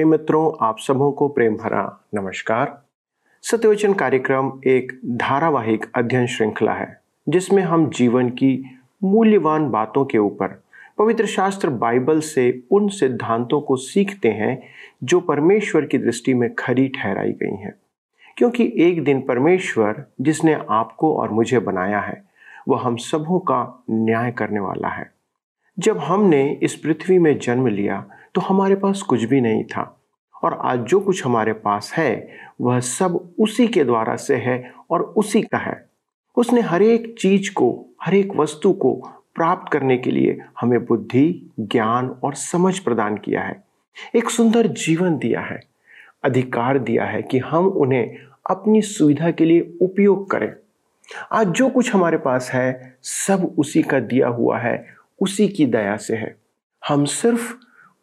प्रेम मित्रों, आप सबों को प्रेम भरा नमस्कार। सत्यवचन कार्यक्रम एक धारावाहिक अध्ययन श्रृंखला है, जिसमें हम जीवन की मूल्यवान बातों के ऊपर, पवित्र शास्त्र बाइबल से उन सिद्धांतों को सीखते हैं, जो परमेश्वर की दृष्टि में खरी ठहराई गई हैं। क्योंकि एक दिन परमेश्वर, जिसने आपको और मुझे बनाया है, वह हम सबों का न्याय करने वाला है। जब हमने इस पृथ्वी में जन्म लिया तो हमारे पास कुछ भी नहीं था। और आज जो कुछ हमारे पास है, वह सब उसी के द्वारा से है और उसी का है। उसने हर एक चीज़ को, हर एक वस्तु को प्राप्त करने के लिए हमें बुद्धि, ज्ञान और समझ प्रदान किया है। एक सुंदर जीवन दिया है। अधिकार दिया है कि हम उन्हें अपनी सुविधा के लिए उपयोग करें। आज जो कुछ हमारे पास है, सब उसी का दिया हुआ है, उसी की दया से है। हम सिर्फ़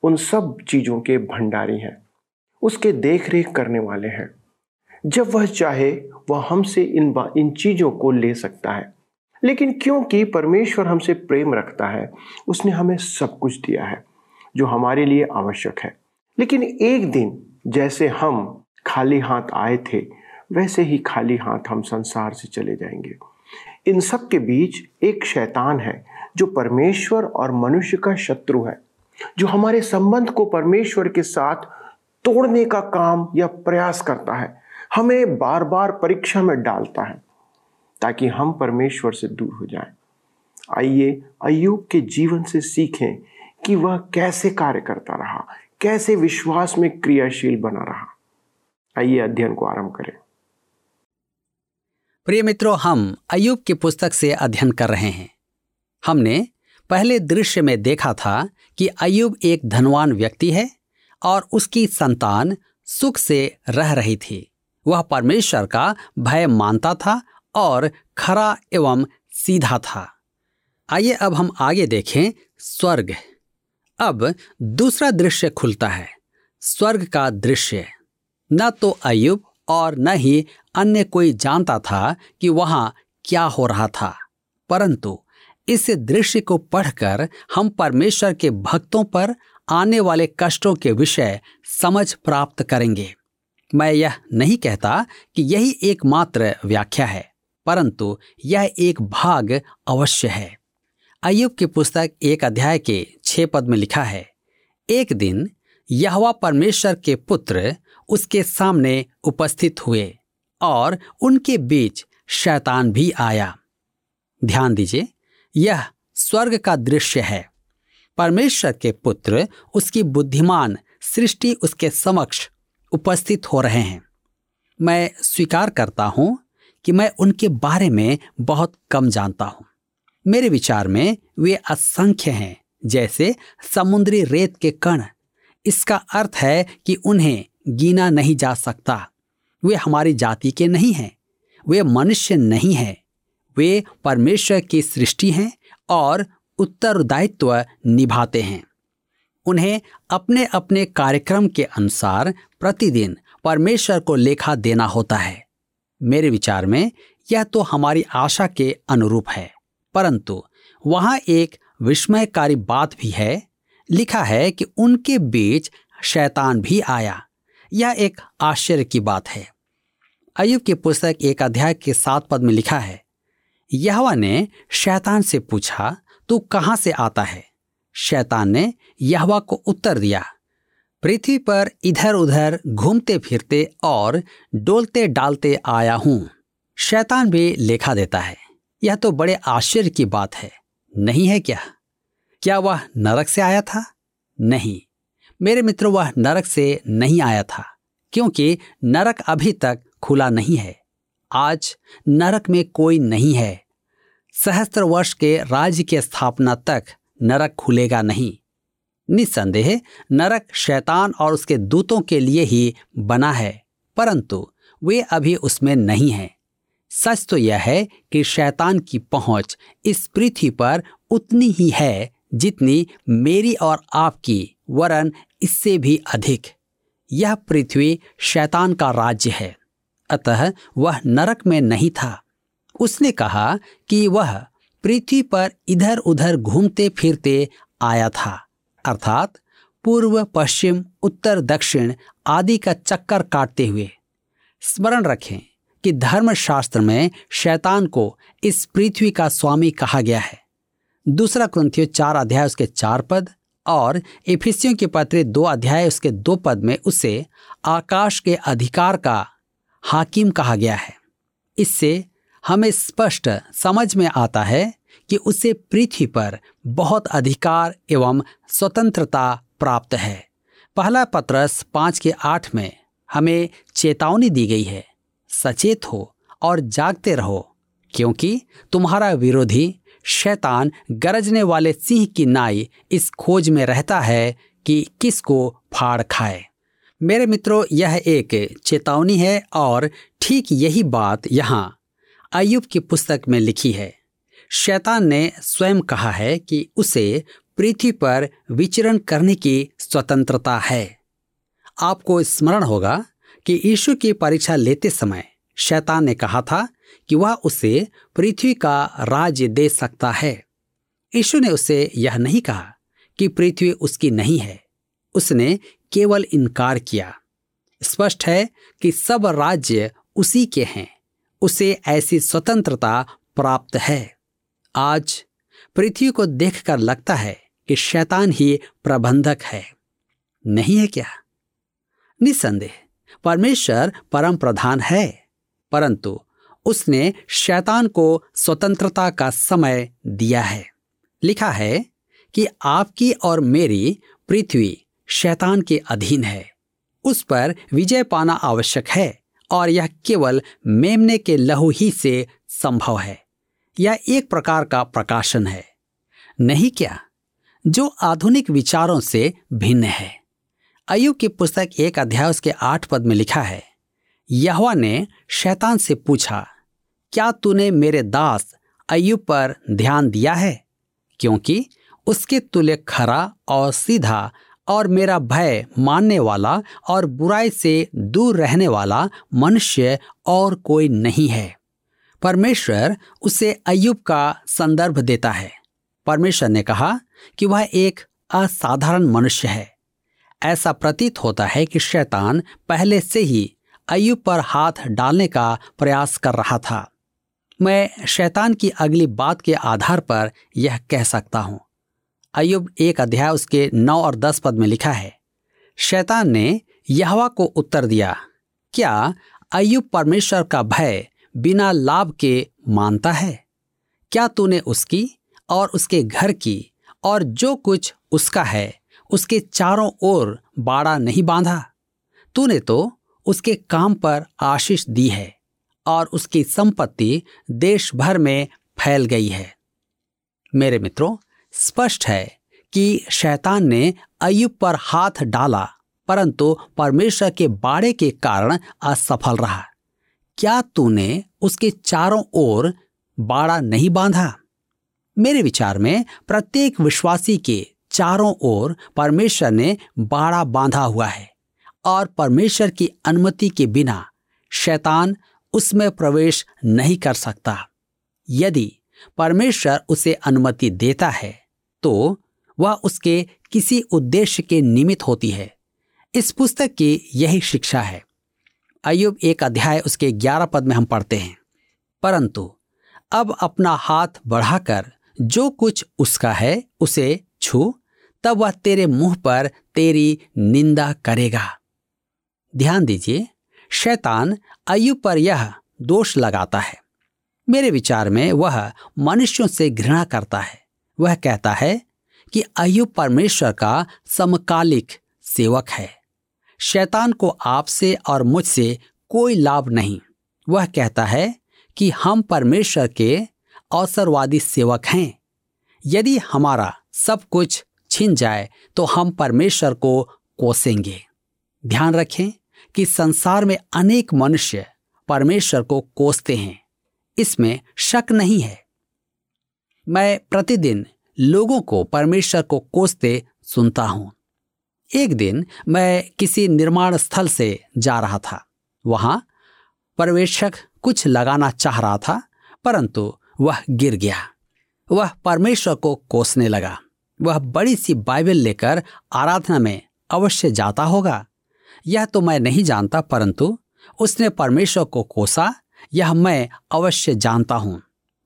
उन सब चीज़ों के भंडारी हैं, उसके देख रेख करने वाले हैं। जब वह चाहे, वह हमसे इन इन चीज़ों को ले सकता है। लेकिन क्योंकि परमेश्वर हमसे प्रेम रखता है, उसने हमें सब कुछ दिया है, जो हमारे लिए आवश्यक है। लेकिन एक दिन, जैसे हम खाली हाथ आए थे, वैसे ही खाली हाथ हम संसार से चले जाएँगे। इन सब के बीच एक शैतान है, जो परमेश्वर और मनुष्य का शत्रु है। जो हमारे संबंध को परमेश्वर के साथ तोड़ने का काम या प्रयास करता है, हमें बार बार परीक्षा में डालता है, ताकि हम परमेश्वर से दूर हो जाएँ। आइए अयुब के जीवन से सीखें कि वह कैसे कार्य करता रहा, कैसे विश्वास में क्रियाशील बना रहा। आइए अध्ययन को आरंभ करें। प्रिय मित्रों, हम अयुब की पुस्तक से अध्ययन कर रहे हैं। हमने पहले दृश्य में देखा था कि अयुब एक धनवान व्यक्ति है और उसकी संतान सुख से रह रही थी। वह परमेश्वर का भय मानता था और खरा एवं सीधा था। आइए अब हम आगे देखें स्वर्ग। अब दूसरा दृश्य खुलता है, स्वर्ग का दृश्य। न तो अयुब और न ही अन्य कोई जानता था कि वहाँ क्या हो रहा था, परंतु इस दृश्य को पढ़कर हम परमेश्वर के भक्तों पर आने वाले कष्टों के विषय समझ प्राप्त करेंगे। मैं यह नहीं कहता कि यही एकमात्र व्याख्या है, परंतु यह एक भाग अवश्य है। अयुब की पुस्तक एक अध्याय के छह पद में लिखा है, एक दिन यहवा परमेश्वर के पुत्र उसके सामने उपस्थित हुए और उनके बीच शैतान भी आया। ध्यान दीजिए यह स्वर्ग का दृश्य है। परमेश्वर के पुत्र उसकी बुद्धिमान सृष्टि उसके समक्ष उपस्थित हो रहे हैं। मैं स्वीकार करता हूँ कि मैं उनके बारे में बहुत कम जानता हूँ। मेरे विचार में वे असंख्य हैं, जैसे समुद्री रेत के कण। इसका अर्थ है कि उन्हें गिना नहीं जा सकता। वे हमारी जाति के नहीं हैं, वे मनुष्य नहीं हैं। वे परमेश्वर की सृष्टि हैं और उत्तरदायित्व निभाते हैं। उन्हें अपने अपने कार्यक्रम के अनुसार प्रतिदिन परमेश्वर को लेखा देना होता है। मेरे विचार में, यह तो हमारी आशा के अनुरूप है। परंतु वहाँ एक विस्मयकारी बात भी है। लिखा है कि उनके बीच शैतान भी आया। यह एक आश्चर्य की बात है। अयुब की पुस्तक एक अध्याय के सात पद में लिखा है यहवा ने शैतान से पूछा, तू कहाँ से आता है? शैतान ने यहवा को उत्तर दिया, पृथ्वी पर इधर उधर घूमते फिरते और डोलते डालते आया हूँ। शैतान भी लेखा देता है। यह तो बड़े आश्चर्य की बात है। नहीं है क्या? क्या वह नरक से आया था? नहीं। मेरे मित्र, वह नरक से नहीं आया था, क्योंकि नरक अभी तक खुला नहीं है। आज नरक में कोई नहीं है। सहस्त्र वर्ष के राज्य की स्थापना तक नरक खुलेगा नहीं। निस्संदेह नरक शैतान और उसके दूतों के लिए ही बना है, परंतु वे अभी उसमें नहीं हैं। सच तो यह है कि शैतान की पहुँच इस पृथ्वी पर उतनी ही है जितनी मेरी और आपकी, वरन इससे भी अधिक। यह पृथ्वी शैतान का राज्य है। अतः वह नरक में नहीं था। उसने कहा कि वह पृथ्वी पर इधर उधर घूमते फिरते आया था, अर्थात पूर्व, पश्चिम, उत्तर, दक्षिण आदि का चक्कर काटते हुए। स्मरण रखें कि धर्मशास्त्र में शैतान को इस पृथ्वी का स्वामी कहा गया है। दूसरा क्रंथियो चार अध्याय उसके चार पद और इफिसियों के पत्र दो अध्याय उसके दो पद में उसे आकाश के अधिकार का हाकिम कहा गया है। इससे हमें स्पष्ट समझ में आता है कि उसे पृथ्वी पर बहुत अधिकार एवं स्वतंत्रता प्राप्त है। पहला पत्रस पाँच के आठ में हमें चेतावनी दी गई है, सचेत हो और जागते रहो, क्योंकि तुम्हारा विरोधी शैतान गरजने वाले सिंह की नाई इस खोज में रहता है कि किसको फाड़ खाए। मेरे मित्रों, यह एक चेतावनी है और ठीक यही बात यहाँ अयुब की पुस्तक में लिखी है। शैतान ने स्वयं कहा है कि उसे पृथ्वी पर विचरण करने की स्वतंत्रता है। आपको स्मरण होगा कि यीशु की परीक्षा लेते समय शैतान ने कहा था कि वह उसे पृथ्वी का राज्य दे सकता है। यीशु ने उसे यह नहीं कहा कि पृथ्वी उसकी नहीं है। उसने केवल इनकार किया। स्पष्ट है कि सब राज्य उसी के हैं। उसे ऐसी स्वतंत्रता प्राप्त है। आज पृथ्वी को देखकर लगता है कि शैतान ही प्रबंधक है। नहीं है क्या? निसंदेह परमेश्वर परम प्रधान है। परंतु उसने शैतान को स्वतंत्रता का समय दिया है। लिखा है कि आपकी और मेरी पृथ्वी शैतान के अधीन है। उस पर विजय पाना आवश्यक है और यह केवल मेमने के लहू ही से संभव है। यह एक प्रकार का प्रकाशन है। नहीं क्या? जो आधुनिक विचारों से भिन्न है। अयुब की पुस्तक एक अध्याय के आठ पद में लिखा है, यहवा ने शैतान से पूछा, क्या तूने मेरे दास अयुब पर ध्यान दिया है? क्योंकि उसके तुल्य खरा और सीधा और मेरा भय मानने वाला और बुराई से दूर रहने वाला मनुष्य और कोई नहीं है। परमेश्वर उसे अयुब का संदर्भ देता है। परमेश्वर ने कहा कि वह एक असाधारण मनुष्य है। ऐसा प्रतीत होता है कि शैतान पहले से ही अयुब पर हाथ डालने का प्रयास कर रहा था। मैं शैतान की अगली बात के आधार पर यह कह सकता हूँ। अयुब एक अध्याय उसके नौ और दस पद में लिखा है। शैतान ने यहवा को उत्तर दिया, क्या अयुब परमेश्वर का भय बिना लाभ के मानता है? क्या तूने उसकी और उसके घर की और जो कुछ उसका है, उसके चारों ओर बाड़ा नहीं बांधा? तूने तो उसके काम पर आशीष दी है और उसकी संपत्ति देश भर में फैल गई है। मेरे मित्रों स्पष्ट है कि शैतान ने अयुब पर हाथ डाला, परंतु परमेश्वर के बाड़े के कारण असफल रहा। क्या तूने उसके चारों ओर बाड़ा नहीं बांधा? मेरे विचार में प्रत्येक विश्वासी के चारों ओर परमेश्वर ने बाड़ा बांधा हुआ है, और परमेश्वर की अनुमति के बिना शैतान उसमें प्रवेश नहीं कर सकता। यदि परमेश्वर उसे अनुमति देता है तो वह उसके किसी उद्देश्य के निमित्त होती है। इस पुस्तक की यही शिक्षा है। अयुब एक अध्याय उसके ग्यारह पद में हम पढ़ते हैं। परंतु अब अपना हाथ बढ़ाकर जो कुछ उसका है, उसे छू, तब वह तेरे मुँह पर तेरी निंदा करेगा। ध्यान दीजिए, शैतान अयुब पर यह दोष लगाता है। मेरे विचार में वह मनुष्यों से घृणा करता है। वह कहता है कि अयुब परमेश्वर का समकालिक सेवक है। शैतान को आपसे और मुझसे कोई लाभ नहीं। वह कहता है कि हम परमेश्वर के अवसरवादी सेवक हैं। यदि हमारा सब कुछ छिन जाए तो हम परमेश्वर को कोसेंगे। ध्यान रखें कि संसार में अनेक मनुष्य परमेश्वर को कोसते हैं। इसमें शक नहीं है। मैं प्रतिदिन लोगों को परमेश्वर को कोसते सुनता हूँ। एक दिन मैं किसी निर्माण स्थल से जा रहा था। वहाँ पर्यवेक्षक कुछ लगाना चाह रहा था, परंतु वह गिर गया। वह परमेश्वर को कोसने लगा। वह बड़ी सी बाइबल लेकर आराधना में अवश्य जाता होगा। यह तो मैं नहीं जानता, परंतु उसने परमेश्वर को कोसा, यह मैं अवश्य जानता हूँ।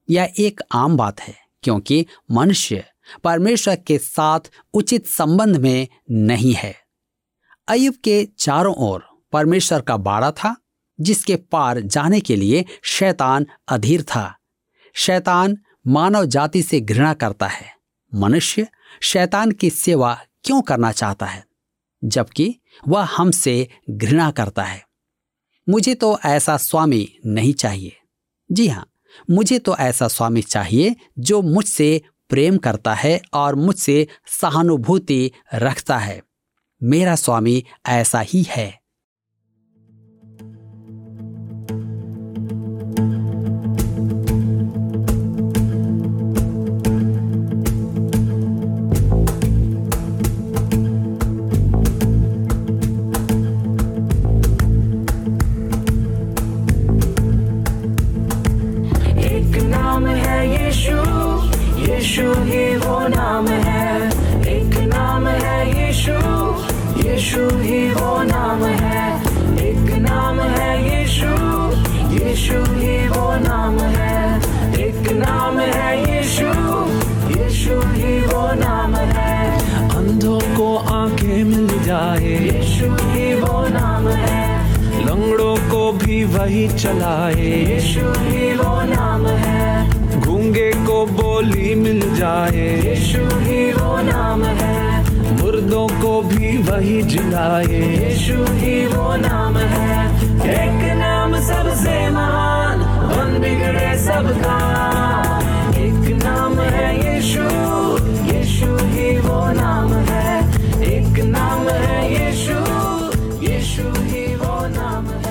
यह एक आम बात है। क्योंकि मनुष्य परमेश्वर के साथ उचित संबंध में नहीं है। अयुब के चारों ओर परमेश्वर का बाड़ा था, जिसके पार जाने के लिए शैतान अधीर था। शैतान मानव जाति से घृणा करता है। मनुष्य शैतान की सेवा क्यों करना चाहता है? जबकि वह हमसे घृणा करता है। मुझे तो ऐसा स्वामी नहीं चाहिए। जी हाँ मुझे तो ऐसा स्वामी चाहिए जो मुझसे प्रेम करता है और मुझसे सहानुभूति रखता है। मेरा स्वामी ऐसा ही है। को भी वही जिलाए। यीशु ही वो नाम है। एक नाम सबसे महान बन बिगड़े सबका एक नाम है यीशु यीशु ही वो नाम है। एक नाम है यीशु यीशु ही वो नाम है।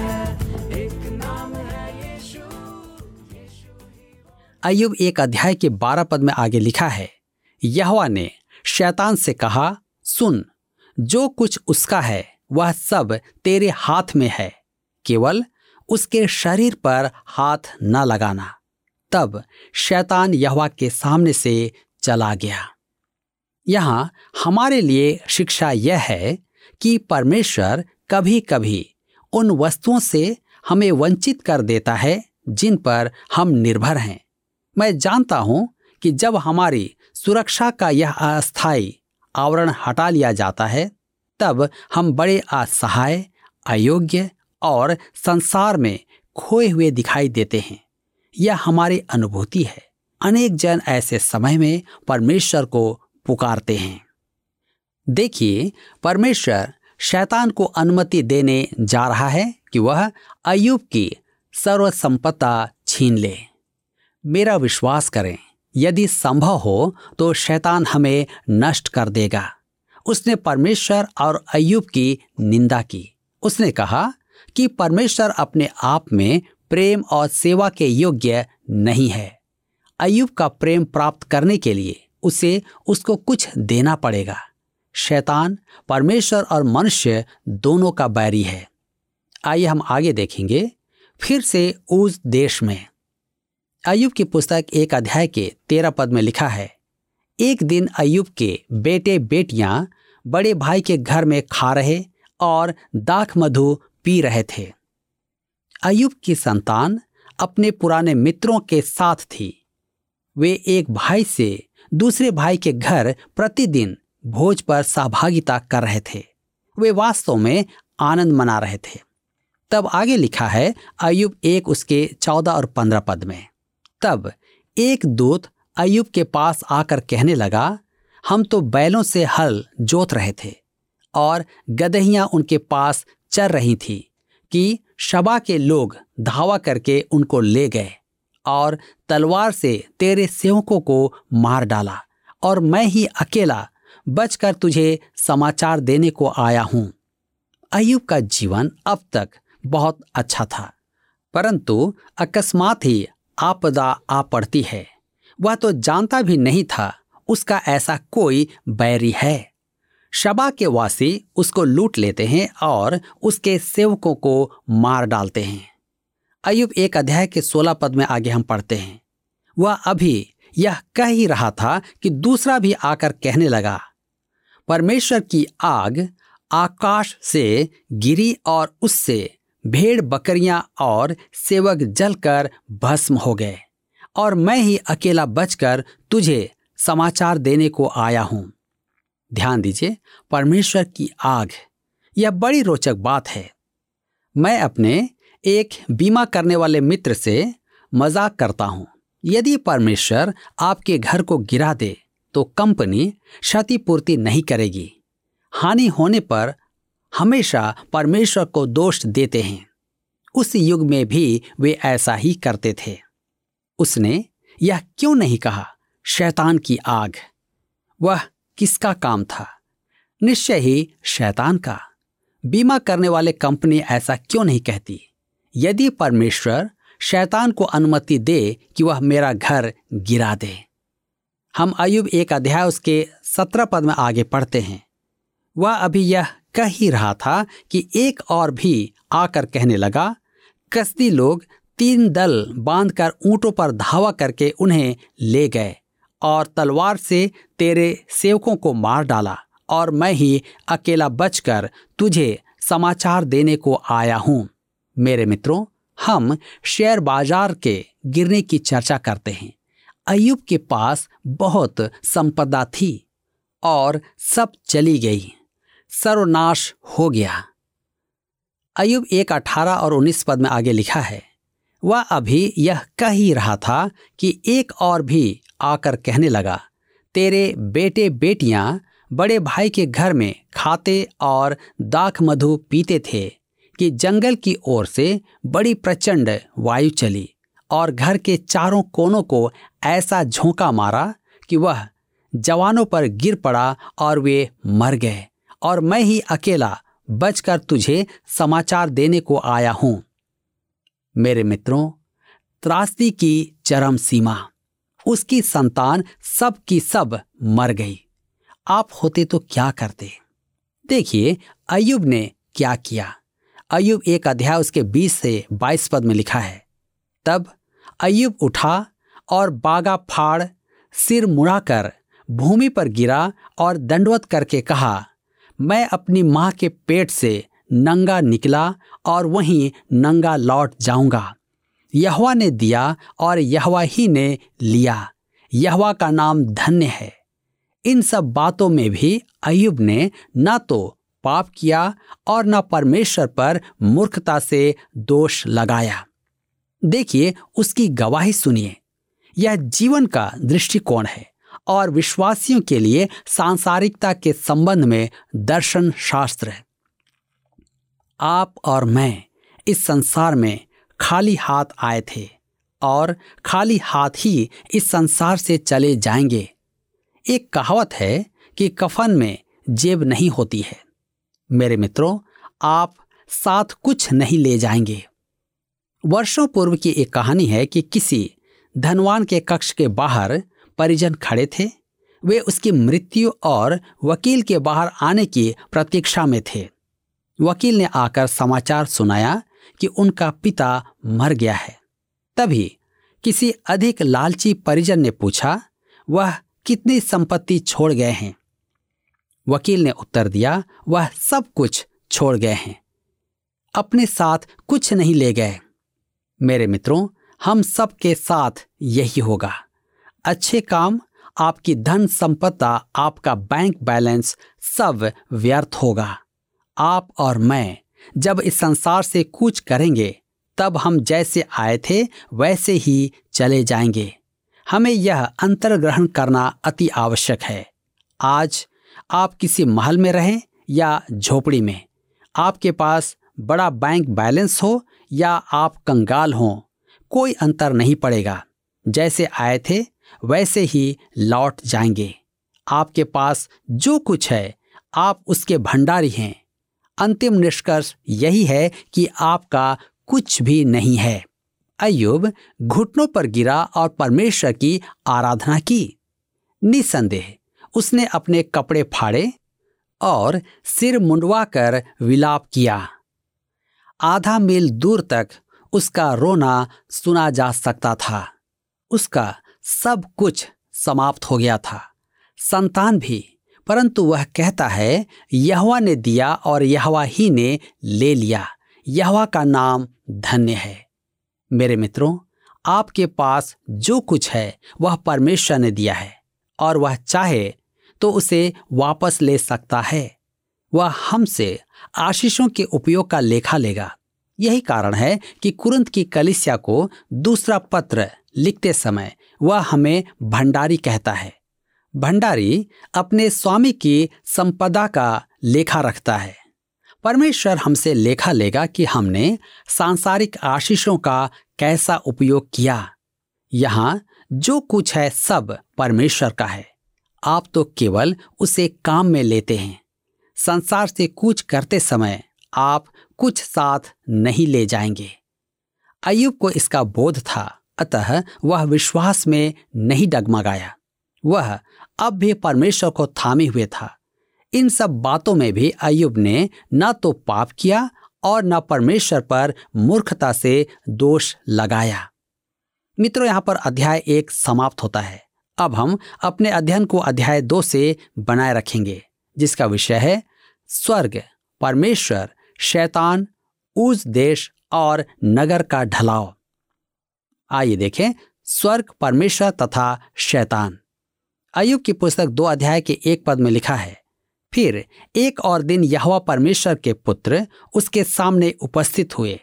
अयुब एक अध्याय के बारह पद में आगे लिखा है यहवा ने शैतान से कहा सुन जो कुछ उसका है, वह सब तेरे हाथ में है। केवल उसके शरीर पर हाथ न लगाना। तब शैतान यहवा के सामने से चला गया। यहाँ हमारे लिए शिक्षा यह है कि परमेश्वर कभी कभी उन वस्तुओं से हमें वंचित कर देता है, जिन पर हम निर्भर हैं। मैं जानता हूँ कि जब हमारी सुरक्षा का यह अस्थायी आवरण हटा लिया जाता है, तब हम बड़े असहाय, अयोग्य और संसार में खोए हुए दिखाई देते हैं। यह हमारी अनुभूति है। अनेक जन ऐसे समय में परमेश्वर को पुकारते हैं। देखिए, परमेश्वर शैतान को अनुमति देने जा रहा है कि वह अयुब की सर्वसंपत्ता छीन ले। मेरा विश्वास करें। यदि संभव हो तो शैतान हमें नष्ट कर देगा। उसने परमेश्वर और अयुब की निंदा की। उसने कहा कि परमेश्वर अपने आप में प्रेम और सेवा के योग्य नहीं है। अयुब का प्रेम प्राप्त करने के लिए उसे उसको कुछ देना पड़ेगा। शैतान, परमेश्वर और मनुष्य दोनों का बैरी है। आइए हम आगे देखेंगे। फिर से उस देश में। अयुब की पुस्तक एक अध्याय के तेरह पद में लिखा है, एक दिन अयुब के बेटे बेटियाँ बड़े भाई के घर में खा रहे और दाख मधु पी रहे थे। अयुब की संतान अपने पुराने मित्रों के साथ थी। वे एक भाई से दूसरे भाई के घर प्रतिदिन भोज पर सहभागिता कर रहे थे। वे वास्तव में आनंद मना रहे थे। तब आगे लिखा है अयुब एक उसके चौदह और पंद्रह पद में। तब एक दूत अयुब के पास आकर कहने लगा, हम तो बैलों से हल जोत रहे थे और गदहियाँ उनके पास चर रही थी कि शबा के लोग धावा करके उनको ले गए और तलवार से तेरे सेवकों को मार डाला और मैं ही अकेला बचकर तुझे समाचार देने को आया हूँ। अयुब का जीवन अब तक बहुत अच्छा था, परंतु अकस्मात ही आपदा आ पड़ती है। वह तो जानता भी नहीं था उसका ऐसा कोई बैरी है। शबा के वासी उसको लूट लेते हैं और उसके सेवकों को मार डालते हैं। अयुब एक अध्याय के सोलह पद में आगे हम पढ़ते हैं। वह अभी यह कह ही रहा था कि दूसरा भी आकर कहने लगा, परमेश्वर की आग आकाश से गिरी और उससे भेड़ बकरियाँ और सेवक जलकर भस्म हो गए, और मैं ही अकेला बचकर तुझे समाचार देने को आया हूँ। ध्यान दीजिए, परमेश्वर की आग, यह बड़ी रोचक बात है। मैं अपने एक बीमा करने वाले मित्र से मज़ाक करता हूँ। यदि परमेश्वर आपके घर को गिरा दे तो कंपनी क्षतिपूर्ति नहीं करेगी। हानि होने पर हमेशा परमेश्वर को दोष देते हैं। उस युग में भी वे ऐसा ही करते थे। उसने यह क्यों नहीं कहा, शैतान की आग? वह किसका काम था? निश्चय ही शैतान का। बीमा करने वाले कंपनी ऐसा क्यों नहीं कहती? यदि परमेश्वर शैतान को अनुमति दे कि वह मेरा घर गिरा दे। हम अयुब एक अध्याय उसके सत्रह पद में आगे पढ़ते हैं। वह अभी यह कह ही रहा था कि एक और भी आकर कहने लगा, कसदी लोग तीन दल बांधकर ऊंटों पर धावा करके उन्हें ले गए और तलवार से तेरे सेवकों को मार डाला और मैं ही अकेला बचकर तुझे समाचार देने को आया हूँ। मेरे मित्रों, हम शेयर बाज़ार के गिरने की चर्चा करते हैं। अयुब के पास बहुत संपदा थी और सब चली गई। सर्वनाश हो गया। अयुब एक अठारह और उन्नीस पद में आगे लिखा है, वह अभी यह कह ही रहा था कि एक और भी आकर कहने लगा, तेरे बेटे बेटियाँ बड़े भाई के घर में खाते और दाख मधु पीते थे कि जंगल की ओर से बड़ी प्रचंड वायु चली और घर के चारों कोनों को ऐसा झोंका मारा कि वह जवानों पर गिर पड़ा और वे मर गए। और मैं ही अकेला बचकर तुझे समाचार देने को आया हूँ। मेरे मित्रों, त्रासदी की चरम सीमा, उसकी संतान सब की सब मर गई। आप होते तो क्या करते? देखिए अयुब ने क्या किया? अयुब एक अध्याय उसके 20 से 22 पद में लिखा है। तब अयुब उठा और बागा फाड़ सिर मुड़ाकर भूमि पर गिरा और दंडवत करके कहा मैं अपनी माँ के पेट से नंगा निकला और वहीं नंगा लौट जाऊँगा। यहवा ने दिया और यहवा ही ने लिया। यहवा का नाम धन्य है। इन सब बातों में भी अयुब ने न तो पाप किया और न परमेश्वर पर मूर्खता से दोष लगाया। देखिए उसकी गवाही सुनिए। यह जीवन का दृष्टिकोण है। और विश्वासियों के लिए सांसारिकता के संबंध में दर्शन शास्त्र है। आप और मैं इस संसार में खाली हाथ आए थे और खाली हाथ ही इस संसार से चले जाएँगे। एक कहावत है कि कफन में जेब नहीं होती है। मेरे मित्रों, आप साथ कुछ नहीं ले जाएँगे। वर्षों पूर्व की एक कहानी है कि किसी धनवान के कक्ष के बाहर परिजन खड़े थे। वे उसकी मृत्यु और वकील के बाहर आने की प्रतीक्षा में थे। वकील ने आकर समाचार सुनाया कि उनका पिता मर गया है। तभी किसी अधिक लालची परिजन ने पूछा, वह कितनी संपत्ति छोड़ गए हैं? वकील ने उत्तर दिया, वह सब कुछ छोड़ गए हैं। अपने साथ कुछ नहीं ले गए। मेरे मित्रों, हम सब के साथ यही होगा। अच्छे काम, आपकी धन संपदा, आपका बैंक बैलेंस सब व्यर्थ होगा। आप और मैं जब इस संसार से कूच करेंगे, तब हम जैसे आए थे, वैसे ही चले जाएँगे। हमें यह अंतर्ग्रहण करना अति आवश्यक है। आज आप किसी महल में रहें या झोपड़ी में, आपके पास बड़ा बैंक बैलेंस हो या आप कंगाल हों, कोई अंतर नहीं पड़ेगा। जैसे आए थे वैसे ही लौट जाएँगे। आपके पास जो कुछ है, आप उसके भंडारी हैं। अंतिम निष्कर्ष यही है कि आपका कुछ भी नहीं है। अयुब घुटनों पर गिरा और परमेश्वर की आराधना की। निसंदेह, उसने अपने कपड़े फाड़े और सिर मुंडवा कर विलाप किया। आधा मील दूर तक उसका रोना सुना जा सकता था। उसका सब कुछ समाप्त हो गया था। संतान भी, परंतु वह कहता है, यहवा ने दिया और यहवा ही ने ले लिया। यहवा का नाम धन्य है। मेरे मित्रों, आपके पास जो कुछ है, वह परमेश्वर ने दिया है। और वह चाहे तो उसे वापस ले सकता है। वह हमसे आशीषों के उपयोग का लेखा लेगा। यही कारण है कि कुरंत की कलिसिया को दूसरा पत्र लिखते समय वह हमें भंडारी कहता है। भंडारी अपने स्वामी की संपदा का लेखा रखता है। परमेश्वर हमसे लेखा लेगा कि हमने सांसारिक आशीषों का कैसा उपयोग किया। यहाँ जो कुछ है सब परमेश्वर का है। आप तो केवल उसे काम में लेते हैं। संसार से कुछ करते समय आप कुछ साथ नहीं ले जाएँगे। अयुब को इसका बोध था। अतः वह विश्वास में नहीं डगमगाया। वह अब भी परमेश्वर को थामे हुए था। इन सब बातों में भी अयुब ने न तो पाप किया और न परमेश्वर पर मूर्खता से दोष लगाया। मित्रों, यहाँ पर अध्याय एक समाप्त होता है। अब हम अपने अध्ययन को अध्याय दो से बनाए रखेंगे, जिसका विषय है स्वर्ग, परमेश्वर, शैतान उस देश और नगर का ढलाव। आइए देखें, स्वर्ग, परमेश्वर तथा शैतान। अयुब की पुस्तक दो अध्याय के एक पद में लिखा है, फिर एक और दिन यहवा परमेश्वर के पुत्र उसके सामने उपस्थित हुए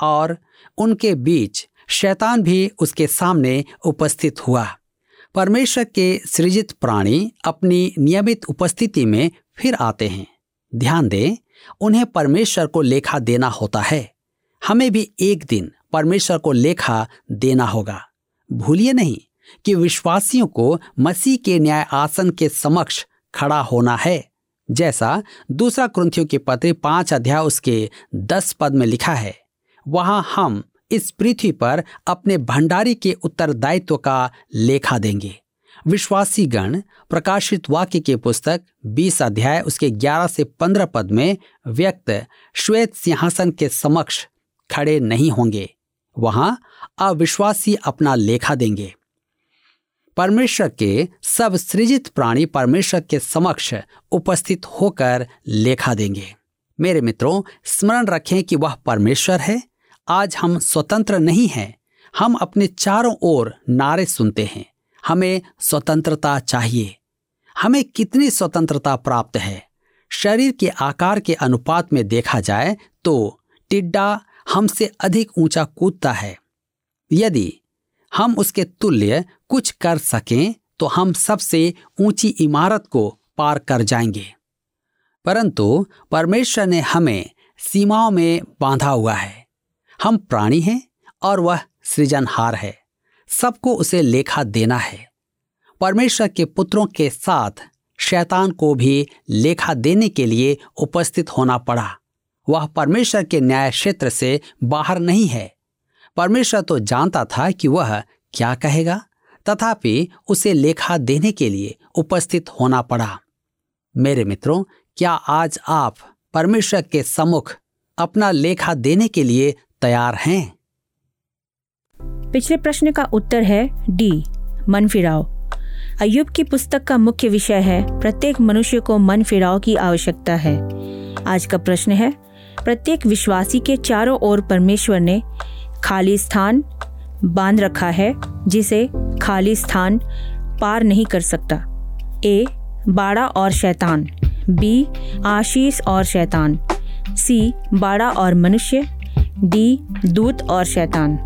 और उनके बीच शैतान भी उसके सामने उपस्थित हुआ। परमेश्वर के सृजित प्राणी अपनी नियमित उपस्थिति में फिर आते हैं। ध्यान दें, उन्हें परमेश्वर को लेखा देना होता है। हमें भी एक दिन परमेश्वर को लेखा देना होगा। भूलिए नहीं कि विश्वासियों को मसीह के न्याय आसन के समक्ष खड़ा होना है। जैसा दूसरा क्रंथियों के पत्र पाँच अध्याय उसके दस पद में लिखा है, वहाँ हम इस पृथ्वी पर अपने भंडारी के उत्तरदायित्व का लेखा देंगे। विश्वासी गण, प्रकाशित वाक्य के पुस्तक 20 अध्याय उसके 11 से 15 पद में व्यक्त श्वेत सिंहासन के समक्ष खड़े नहीं होंगे। वहाँ अविश्वासी अपना लेखा देंगे। परमेश्वर के सब सृजित प्राणी परमेश्वर के समक्ष उपस्थित होकर लेखा देंगे। मेरे मित्रों, स्मरण रखें कि वह परमेश्वर है। आज हम स्वतंत्र नहीं हैं। हम अपने चारों ओर नारे सुनते हैं। हमें स्वतंत्रता चाहिए। हमें कितनी स्वतंत्रता प्राप्त है? शरीर के आकार के अनुपात में देखा जाए तो टिड्डा हमसे अधिक ऊँचा कूदता है। यदि हम उसके तुल्य कुछ कर सकें तो हम सबसे ऊँची इमारत को पार कर जाएँगे। परंतु परमेश्वर ने हमें सीमाओं में बांधा हुआ है। हम प्राणी हैं और वह सृजनहार है। सबको उसे लेखा देना है। परमेश्वर के पुत्रों के साथ शैतान को भी लेखा देने के लिए उपस्थित होना पड़ा। वह परमेश्वर के न्याय क्षेत्र से बाहर नहीं है। परमेश्वर तो जानता था कि वह क्या कहेगा, तथापि उसे लेखा देने के लिए उपस्थित होना पड़ा। मेरे मित्रों, क्या आज आप परमेश्वर के सम्मुख अपना लेखा देने के लिए तैयार हैं? पिछले प्रश्न का उत्तर है डी मन फिराव अयुब की पुस्तक का मुख्य विषय है, प्रत्येक मनुष्य को मन फिराव की आवश्यकता है। आज का प्रश्न है प्रत्येक विश्वासी के चारों ओर परमेश्वर ने खाली स्थान बाँध रखा है, जिसे खाली स्थान पार नहीं कर सकता। ए, बाड़ा और शैतान। बी, आशीष और शैतान। सी, बाड़ा और मनुष्य। डी, दूत और शैतान।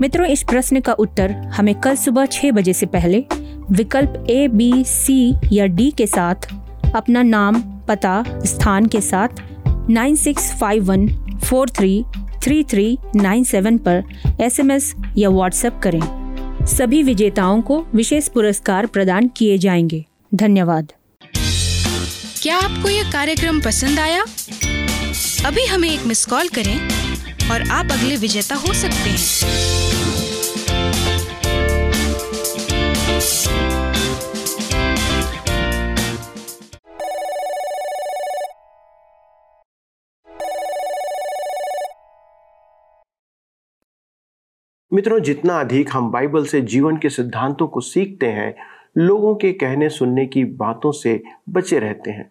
मित्रों, इस प्रश्न का उत्तर हमें कल सुबह छह बजे से पहले विकल्प ए, बी, सी या डी के साथ अपना नाम, पता, स्थान के साथ nine six five one four three three three nine seven पर एसएमएस या व्हाट्सएप करें। सभी विजेताओं को विशेष पुरस्कार प्रदान किए जाएँगे। धन्यवाद। क्या आपको यह कार्यक्रम पसंद आया? अभी हमें एक मिस कॉल करें और आप अगले विजेता हो सकते हैं। मित्रों, जितना अधिक हम बाइबल से जीवन के सिद्धांतों को सीखते हैं, लोगों के कहने सुनने की बातों से बचे रहते हैं।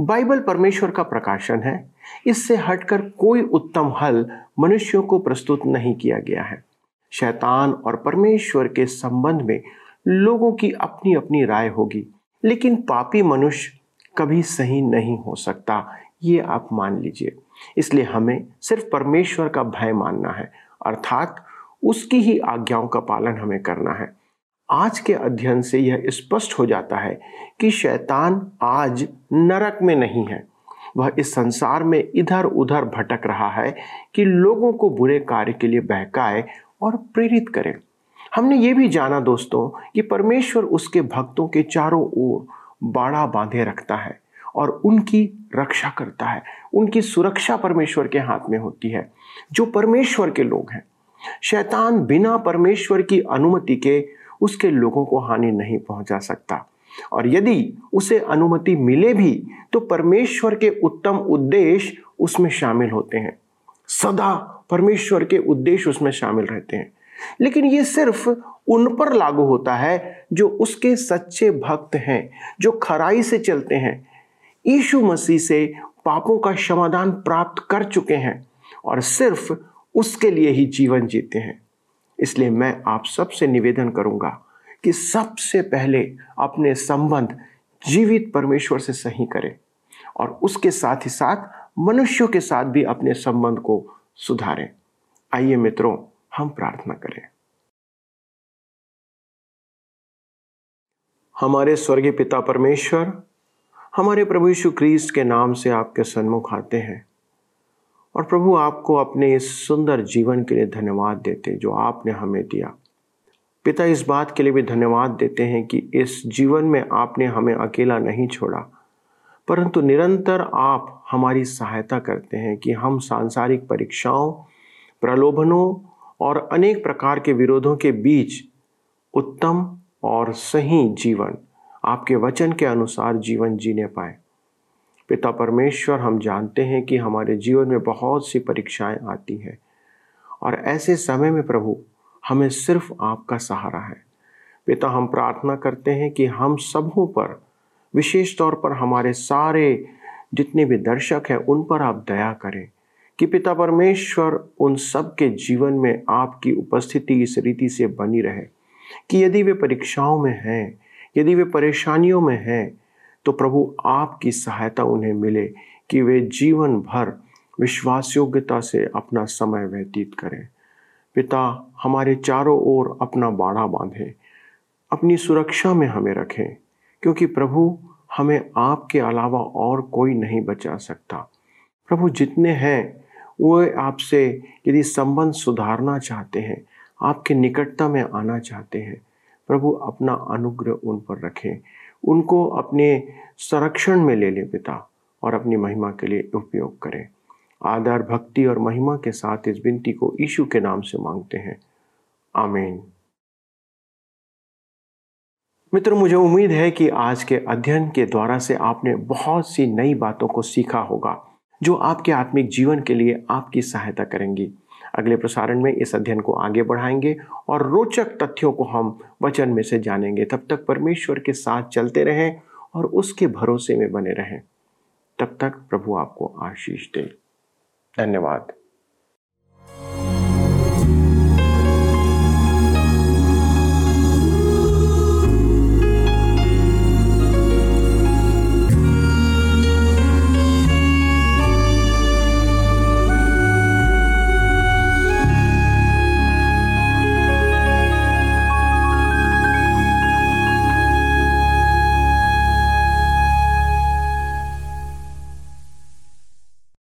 बाइबल परमेश्वर का प्रकाशन है। इससे हटकर कोई उत्तम हल मनुष्यों को प्रस्तुत नहीं किया गया है। शैतान और परमेश्वर के संबंध में लोगों की अपनी अपनी राय होगी, लेकिन पापी मनुष्य कभी सही नहीं हो सकता, ये आप मान लीजिए। इसलिए हमें सिर्फ़ परमेश्वर का भय मानना है, अर्थात उसकी ही आज्ञाओं का पालन हमें करना है। आज के अध्ययन से यह स्पष्ट हो जाता है कि शैतान आज नरक में नहीं है। वह इस संसार में इधर उधर भटक रहा है कि लोगों को बुरे कार्य के लिए बहकाए और प्रेरित करे। हमने ये भी जाना दोस्तों कि परमेश्वर उसके भक्तों के चारों ओर बाड़ा बांधे रखता है और उनकी रक्षा करता है। उनकी सुरक्षा परमेश्वर के हाथ में होती है। जो परमेश्वर के लोग हैं शैतान बिना परमेश्वर की अनुमति के उसके लोगों को हानि नहीं पहुँचा सकता। और यदि उसे अनुमति मिले भी तो परमेश्वर के उत्तम उद्देश्य उसमें शामिल होते हैं। सदा परमेश्वर के उद्देश्य उसमें शामिल रहते हैं। लेकिन ये सिर्फ़ उन पर लागू होता है जो उसके सच्चे भक्त हैं, जो खराई से चलते हैं। यीशु मसीह से पापों का समाधान प्राप्त कर चुके हैं। और सिर्फ़ उसके लिए ही जीवन जीते हैं। इसलिए मैं आप सबसे निवेदन करूँगा कि सबसे पहले अपने संबंध जीवित परमेश्वर से सही करें और उसके साथ ही साथ मनुष्यों के साथ भी अपने संबंध को सुधारें। आइए मित्रों, हम प्रार्थना करें। हमारे स्वर्गीय पिता परमेश्वर, हमारे प्रभु यीशु क्रिस्ट के नाम से आपके सन्मुख आते हैं। और प्रभु आपको अपने इस सुंदर जीवन के लिए धन्यवाद देते हैं जो आपने हमें दिया। पिता, इस बात के लिए भी धन्यवाद देते हैं कि इस जीवन में आपने हमें अकेला नहीं छोड़ा। परंतु निरंतर आप हमारी सहायता करते हैं कि हम सांसारिक परीक्षाओं, प्रलोभनों और अनेक प्रकार के विरोधों के बीच उत्तम और सही जीवन, आपके वचन के अनुसार जीवन जीने पाए। पिता परमेश्वर, हम जानते हैं कि हमारे जीवन में बहुत सी परीक्षाएँ आती हैं। और ऐसे समय में प्रभु, हमें सिर्फ़ आपका सहारा है। पिता, हम प्रार्थना करते हैं कि हम सबों पर, विशेष तौर पर हमारे सारे जितने भी दर्शक हैं, उन पर आप दया करें कि पिता परमेश्वर, उन सब के जीवन में आपकी उपस्थिति इस रीति से बनी रहे कि यदि वे परीक्षाओं में हैं, यदि वे परेशानियों में हैं तो प्रभु आपकी सहायता उन्हें मिले कि वे जीवन भर विश्वास योग्यता से अपना समय व्यतीत करें। पिता, हमारे चारों ओर अपना बाड़ा बांधे। अपनी सुरक्षा में हमें रखें, क्योंकि प्रभु हमें आपके अलावा और कोई नहीं बचा सकता। प्रभु जितने हैं, वो आपसे यदि संबंध सुधारना चाहते हैं, आपके निकटता में आना चाहते हैं। प्रभु अपना अनुग्रह उन पर रखें। उनको अपने संरक्षण में ले ले पिता और अपनी महिमा के लिए उपयोग करें। आदर, भक्ति और महिमा के साथ इस विनती को ईशु के नाम से मांगते हैं। आमीन। मित्र, मुझे उम्मीद है कि आज के अध्ययन के द्वारा से आपने बहुत सी नई बातों को सीखा होगा, जो आपके आत्मिक जीवन के लिए आपकी सहायता करेंगी। अगले प्रसारण में इस अध्ययन को आगे बढ़ाएँगे और रोचक तथ्यों को हम वचन में से जानेंगे। तब तक परमेश्वर के साथ चलते रहें और उसके भरोसे में बने रहें। तब तक प्रभु आपको आशीष दे। धन्यवाद।